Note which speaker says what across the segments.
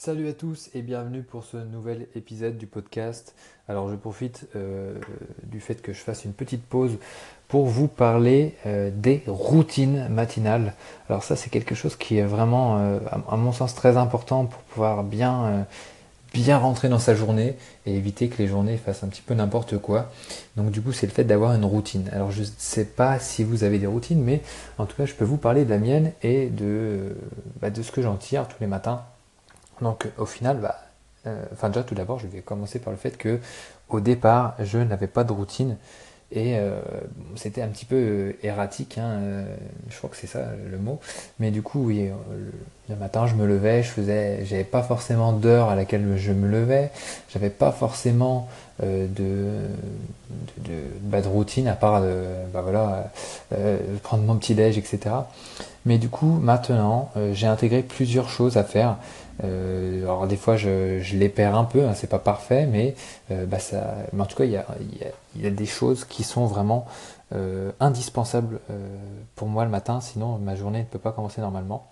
Speaker 1: Salut à tous et bienvenue pour ce nouvel épisode du podcast. Alors je profite euh, du fait que je fasse une petite pause pour vous parler euh, des routines matinales. Alors ça c'est quelque chose qui est vraiment euh, à mon sens très important pour pouvoir bien rentrer dans sa journée et éviter que les journées fassent un petit peu n'importe quoi. Donc du coup c'est le fait d'avoir une routine. Alors je ne sais pas si vous avez des routines mais en tout cas je peux vous parler de la mienne et de, bah, de ce que j'en tire tous les matins donc au final, bah, euh, enfin déjà tout d'abord, je vais commencer par le fait que au départ, je n'avais pas de routine et euh, c'était un petit peu euh, erratique, hein, je crois que c'est ça le mot. Mais du coup, oui, le, matin, je me levais, je faisais, j'avais pas forcément d'heure à laquelle je me levais, j'avais pas forcément de, de, bah, de, routine à part de, bah voilà, prendre mon petit déj, etc. Mais du coup, maintenant, j'ai intégré plusieurs choses à faire. Euh, alors des fois je, je, les perds un peu, hein, c'est pas parfait, mais, euh, bah, ça, mais en tout cas il y a, y, y a, des choses qui sont vraiment euh, indispensables euh, pour moi le matin, sinon ma journée ne peut pas commencer normalement.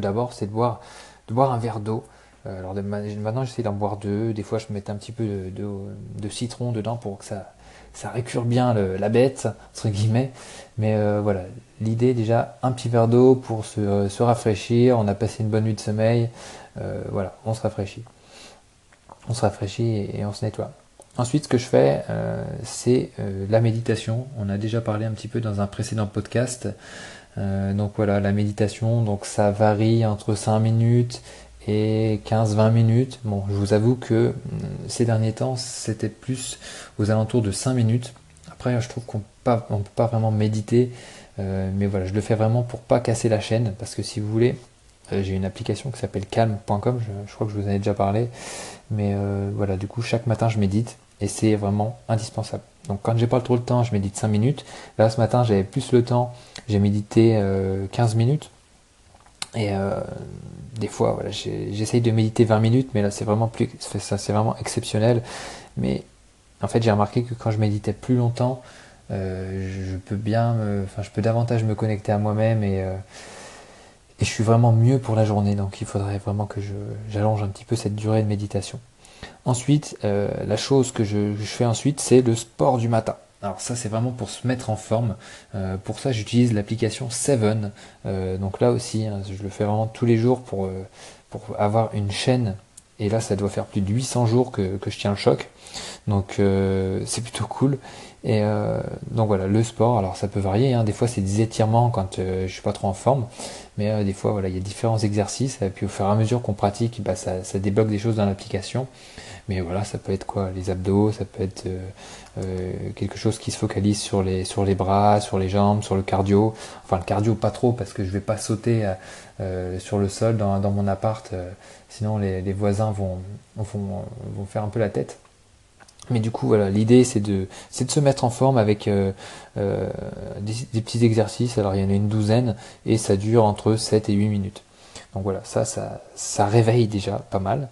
Speaker 1: D'abord c'est de boire, de boire un verre d'eau. Euh, alors maintenant j'essaie d'en boire deux, des fois je mets un petit peu de, citron dedans pour que ça, ça récure bien la bête, entre guillemets. Mais euh, voilà, l'idée déjà, un petit verre d'eau pour se, euh, se, rafraîchir, on a passé une bonne nuit de sommeil, voilà, on se rafraîchit. On se rafraîchit et, on se nettoie. Ensuite, ce que je fais, c'est la méditation. On a déjà parlé un petit peu dans un précédent podcast. Donc voilà, la méditation, donc ça varie entre 5 minutes et 15-20 minutes. Bon, je vous avoue que ces derniers temps, c'était plus aux alentours de 5 minutes. Après, je trouve qu'on ne peut pas vraiment méditer euh, mais voilà, je le fais vraiment pour pas casser la chaîne, parce que si vous voulez, euh, j'ai une application qui s'appelle calm.com, je, crois que je vous en ai déjà parlé, mais euh, voilà, du coup, chaque matin, je médite, et c'est vraiment indispensable. Donc quand j'ai pas trop le temps, je médite 5 minutes. Là, ce matin, j'avais plus le temps, j'ai médité 15 minutes, et des fois, voilà, j'essaye de méditer 20 minutes, mais là, c'est vraiment plus, ça, c'est vraiment exceptionnel. Mais en fait, j'ai remarqué que quand je méditais plus longtemps, euh, je peux bien, je peux davantage me connecter à moi-même et, euh, et je suis vraiment mieux pour la journée. Donc, il faudrait vraiment que j'allonge un petit peu cette durée de méditation. Ensuite, euh, la chose que je, fais ensuite, c'est le sport du matin. Alors ça c'est vraiment pour se mettre en forme. Euh, pour ça j'utilise l'application Seven. Euh, donc là aussi, hein, je le fais vraiment tous les jours pour, avoir une chaîne. Et là ça doit faire plus de 800 jours que je tiens le choc. Donc c'est plutôt cool. Et euh, donc voilà, le sport, alors ça peut varier, hein. des fois c'est des étirements quand euh, je suis pas trop en forme, mais euh, des fois voilà, il y a différents exercices, et puis au fur et à mesure qu'on pratique, bah, ça, débloque des choses dans l'application. Mais voilà, ça peut être quoi? Les abdos, ça peut être euh, quelque chose qui se focalise sur les, sur les bras, sur les jambes, sur le cardio. Enfin le cardio pas trop parce que je vais pas sauter sur le sol dans, dans mon appart, sinon les, les voisins vont, vont, vont faire un peu la tête. Mais du coup, voilà, l'idée c'est de, c'est de se mettre en forme avec euh, euh, des, petits exercices. Alors il y en a une douzaine et ça dure entre 7 et 8 minutes. Donc voilà, ça, ça, ça réveille déjà pas mal.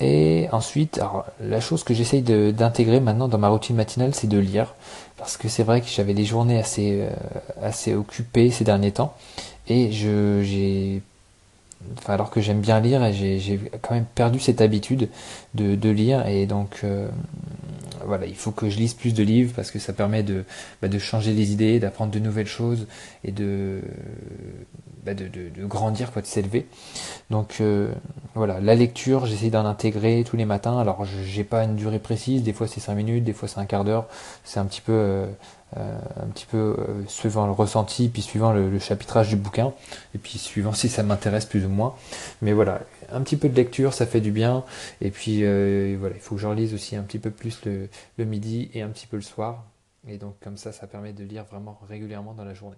Speaker 1: Et ensuite, alors, la chose que j'essaye d'intégrer maintenant dans ma routine matinale, c'est de lire. Parce que c'est vrai que j'avais des journées assez, euh, assez occupées ces derniers temps. Et je, j'ai Alors que j'aime bien lire et j'ai quand même perdu cette habitude de, de lire et donc euh, voilà il faut que je lise plus de livres parce que ça permet de, bah, de changer les idées d'apprendre de nouvelles choses et de bah, de, grandir quoi de s'élever. Donc euh, voilà. La lecture j'essaie d'en intégrer tous les matins. Alors j'ai pas une durée précise. Des fois c'est 5 minutes. Des fois c'est un quart d'heure. C'est un petit peu euh, euh, un petit peu suivant le ressenti, puis suivant le, chapitrage du bouquin, et puis suivant si ça m'intéresse plus ou moins. Mais voilà, un petit peu de lecture, ça fait du bien. Et puis voilà, il faut que j'en lise aussi un petit peu plus le, midi et un petit peu le soir. Et donc comme ça, ça permet de lire vraiment régulièrement dans la journée.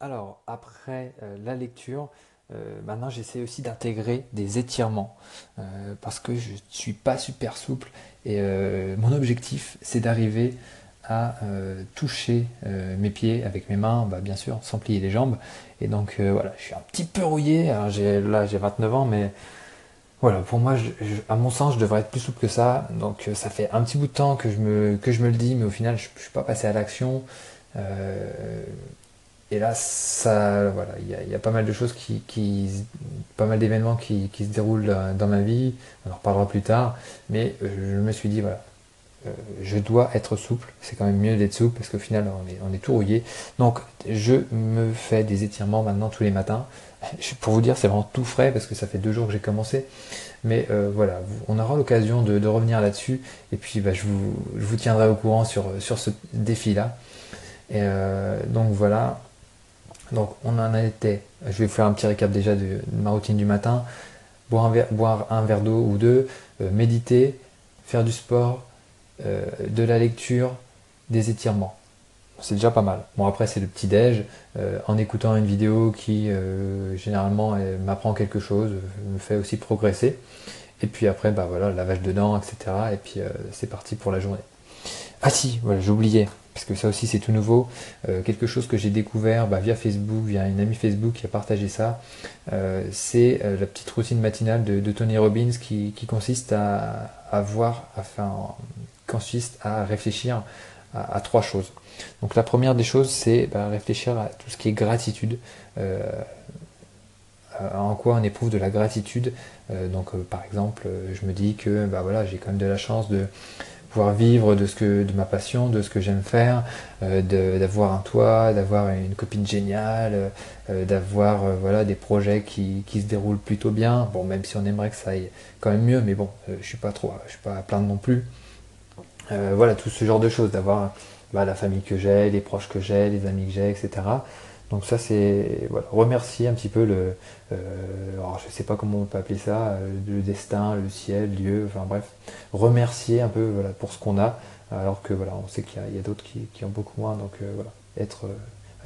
Speaker 1: Alors après la lecture, euh, maintenant, j'essaie aussi d'intégrer des étirements euh, parce que je ne suis pas super souple et euh, mon objectif, c'est d'arriver à toucher mes pieds avec mes mains, bah, bien sûr, sans plier les jambes. Et donc voilà, je suis un petit peu rouillé. Là, j'ai 29 ans, mais voilà, pour moi, à mon sens, je devrais être plus souple que ça. Donc ça fait un petit bout de temps que je me, que je me le dis, mais au final, je ne suis pas passé à l'action. Et là, ça, voilà, il y, a pas mal de choses qui, pas mal d'événements qui, se déroulent dans ma vie. On en reparlera plus tard, mais je me suis dit voilà, euh, je dois être souple. C'est quand même mieux d'être souple parce qu'au final, on est, on tout rouillé. Donc, je me fais des étirements maintenant tous les matins. Pour vous dire, c'est vraiment tout frais parce que ça fait deux jours que j'ai commencé. Mais euh, voilà, on aura l'occasion de, revenir là-dessus. Et puis, bah, je, vous, vous, tiendrai au courant sur, ce défi-là. Et euh, donc voilà. Donc, on en été. Je vais faire un petit récap déjà de, ma routine du matin. Boire un verre, d'eau ou deux, méditer, faire du sport, euh, de la lecture, des étirements. C'est déjà pas mal. Bon après c'est le petit déj, euh, en écoutant une vidéo qui euh, généralement m'apprend quelque chose, me fait aussi progresser. Et puis après bah voilà, lavage de dents, etc. Et puis c'est parti pour la journée. Ah si, voilà, oublié, parce que ça aussi c'est tout nouveau, quelque chose que j'ai découvert bah, via Facebook, via une amie Facebook qui a partagé ça, c'est la petite routine matinale de, Tony Robbins qui, consiste à, avoir, enfin, consiste à réfléchir à, trois choses. Donc la première des choses, c'est bah, réfléchir à tout ce qui est gratitude. Euh, en quoi on éprouve de la gratitude. Euh, donc euh, par exemple, je me dis que bah, voilà, j'ai quand même de la chance de pouvoir vivre de ce que de ma passion, de ce que j'aime faire, d'avoir un toit, d'avoir une copine géniale, d'avoir voilà des projets qui, qui, se déroulent plutôt bien. Bon, même si on aimerait que ça aille quand même mieux, mais bon, je suis pas trop, je suis pas à plaindre non plus. Euh, voilà, tout ce genre de choses, d'avoir bah, la famille que j'ai, les proches que j'ai, les amis que j'ai, etc. Donc ça c'est remercier un petit peu le, euh, alors je sais pas comment on peut appeler ça, euh, le destin, le ciel, Dieu, enfin bref, remercier un peu voilà, pour ce qu'on a, alors que voilà, on sait qu'il y a, d'autres qui, ont beaucoup moins, donc voilà, être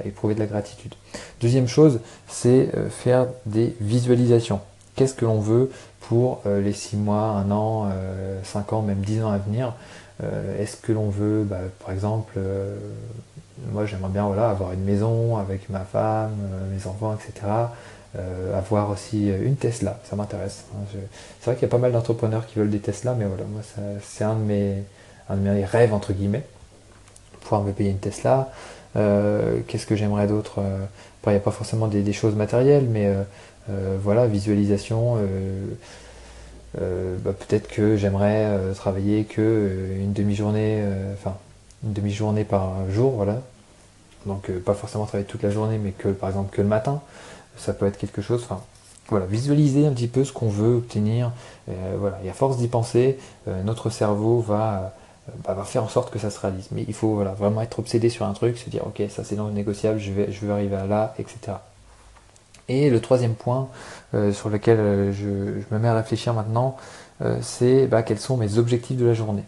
Speaker 1: éprouver de la gratitude. Deuxième chose, c'est faire des visualisations. Qu'est-ce que l'on veut pour les 6 mois, 1 an, 5 ans, même 10 ans à venir? Euh, est-ce que l'on veut, bah, par exemple, euh, moi j'aimerais bien voilà, avoir une maison avec ma femme, euh, mes enfants, etc. avoir aussi une Tesla, ça m'intéresse. Hein. C'est vrai qu'il y a pas mal d'entrepreneurs qui veulent des Tesla, mais voilà, moi c'est un, de mes, un de mes rêves, entre guillemets, pouvoir me payer une Tesla. Qu'est-ce que j'aimerais d'autre Il n'y a pas forcément des, choses matérielles, mais voilà, visualisation euh, bah, peut-être que j'aimerais euh, travailler que euh, une demi-journée, enfin une demi-journée par jour, voilà. Donc pas forcément travailler toute la journée, mais que par exemple que le matin, ça peut être quelque chose. Enfin, voilà, visualiser un petit peu ce qu'on veut obtenir. voilà, et à force d'y penser, notre cerveau va, bah, va faire en sorte que ça se réalise. Mais il faut voilà, vraiment être obsédé sur un truc, se dire ok, ça c'est non négociable, je vais, je veux arriver à là, etc. Et le troisième point euh, sur lequel euh, je, me mets à réfléchir maintenant, euh, c'est bah, quels sont mes objectifs de la journée.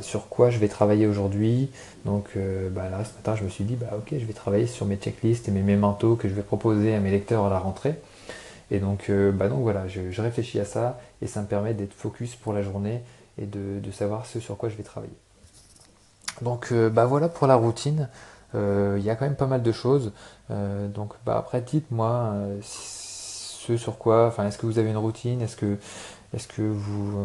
Speaker 1: Sur quoi je vais travailler aujourd'hui. Donc bah, là, ce matin, je me suis dit, bah, ok, je vais travailler sur mes checklists et mes mémentos que je vais proposer à mes lecteurs à la rentrée. Et donc, bah, donc voilà, je, réfléchis à ça et ça me permet d'être focus pour la journée et de, savoir ce sur quoi je vais travailler. Donc bah voilà pour la routine. Euh, il y a quand même pas mal de choses. Euh, donc bah, après, dites-moi euh, ce sur quoi, enfin, est-ce que vous avez une routine, est-ce que, est-ce que vous,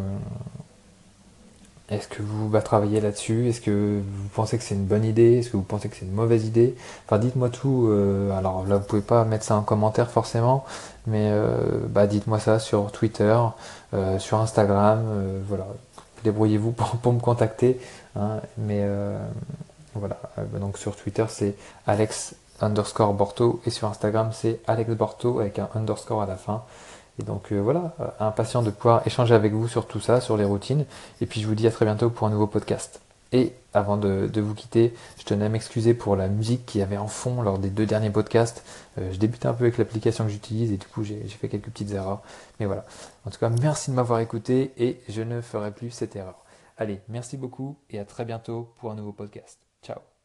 Speaker 1: est-ce que vous bah, travaillez là-dessus? Est-ce que vous pensez que c'est une bonne idée? Est-ce que vous pensez que c'est une mauvaise idée? Enfin, dites-moi tout. alors là, vous pouvez pas mettre ça en commentaire forcément, mais bah, dites-moi ça sur Twitter, sur Instagram. voilà, débrouillez-vous pour, me contacter. Hein, mais voilà, euh, donc sur Twitter c'est Alex underscore Borto et sur Instagram c'est Alex Borto avec un underscore à la fin. Et donc euh, voilà, euh, impatient de pouvoir échanger avec vous sur tout ça, sur les routines. Et puis je vous dis à très bientôt pour un nouveau podcast. Et avant de, vous quitter, je tenais à m'excuser pour la musique qu'il y avait en fond lors des deux derniers podcasts. je débutais un peu avec l'application que j'utilise et du coup j'ai fait quelques petites erreurs. Mais voilà. En tout cas, merci de m'avoir écouté et je ne ferai plus cette erreur. Allez, merci beaucoup et à très bientôt pour un nouveau podcast. Ciao